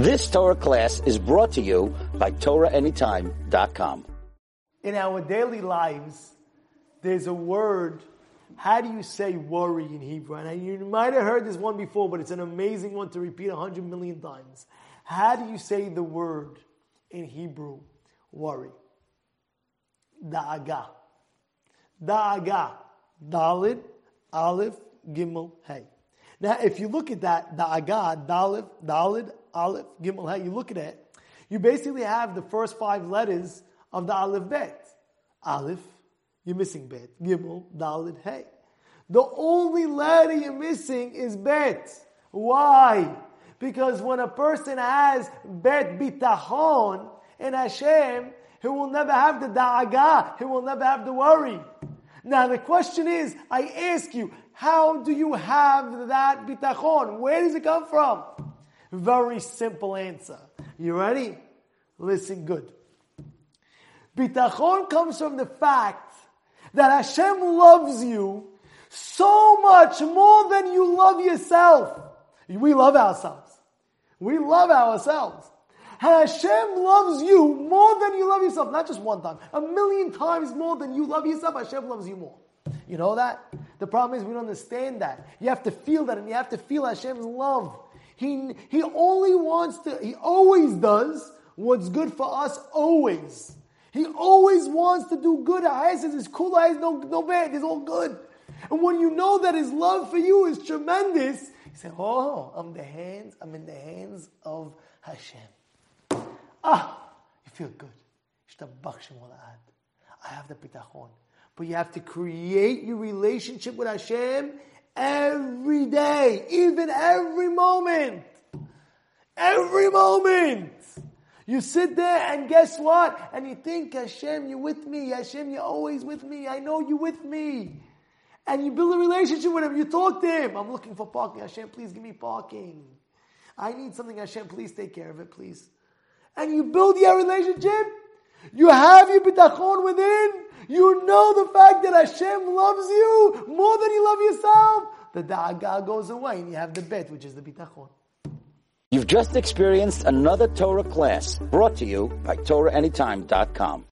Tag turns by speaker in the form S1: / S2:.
S1: This Torah class is brought to you by TorahAnytime.com.
S2: In our daily lives, there's a word. How do you say worry in Hebrew? And you might have heard this one before, but it's an amazing one to repeat a hundred million times. How do you say the word in Hebrew? Worry. Da'aga. Da'aga. Dalid, Aleph, Gimel, Hey. Now, if you look at that, Da'aga, Dalid, Dalid, Aleph, Gimel, Hey, you look at it, you basically have the first five letters of the Aleph Bet. Aleph, you're missing Bet. Gimel, Dalid, Hey. The only letter you're missing is Bet. Why? Because when a person has Bet Bitachon in Hashem, he will never have the Da'aga, he will never have the worry. Now the question is, I ask you, how do you have that bitachon? Where does it come from? Very simple answer. You ready? Listen good. Bitachon comes from the fact that Hashem loves you so much more than you love yourself. We love ourselves. We love ourselves. Hashem loves you more than you love yourself. Not just one time, a million times more than you love yourself. Hashem loves you more. You know that? The problem is we don't understand that. You have to feel that and you have to feel Hashem's love. He, he only wants to, he always does what's good for us always. He always wants to do good. Eyes is cool eyes, no, no bad. It's all good. And when you know that his love for you is tremendous, you say, Oh, I'm the hands, I'm in the hands of Hashem. Ah, you feel good. I have the bitachon. But you have to create your relationship with Hashem every day, even every moment. Every moment. You sit there and guess what? And you think, Hashem, you're with me. Hashem, you're always with me. I know you're with me. And you build a relationship with him. You talk to him. I'm looking for parking. Hashem, please give me parking. I need something. Hashem, please take care of it, please and you build your relationship, you have your bitachon within, you know the fact that Hashem loves you more than you love yourself, the da'aga goes away and you have the bet, which is the bitachon.
S1: You've just experienced another Torah class brought to you by TorahAnytime.com.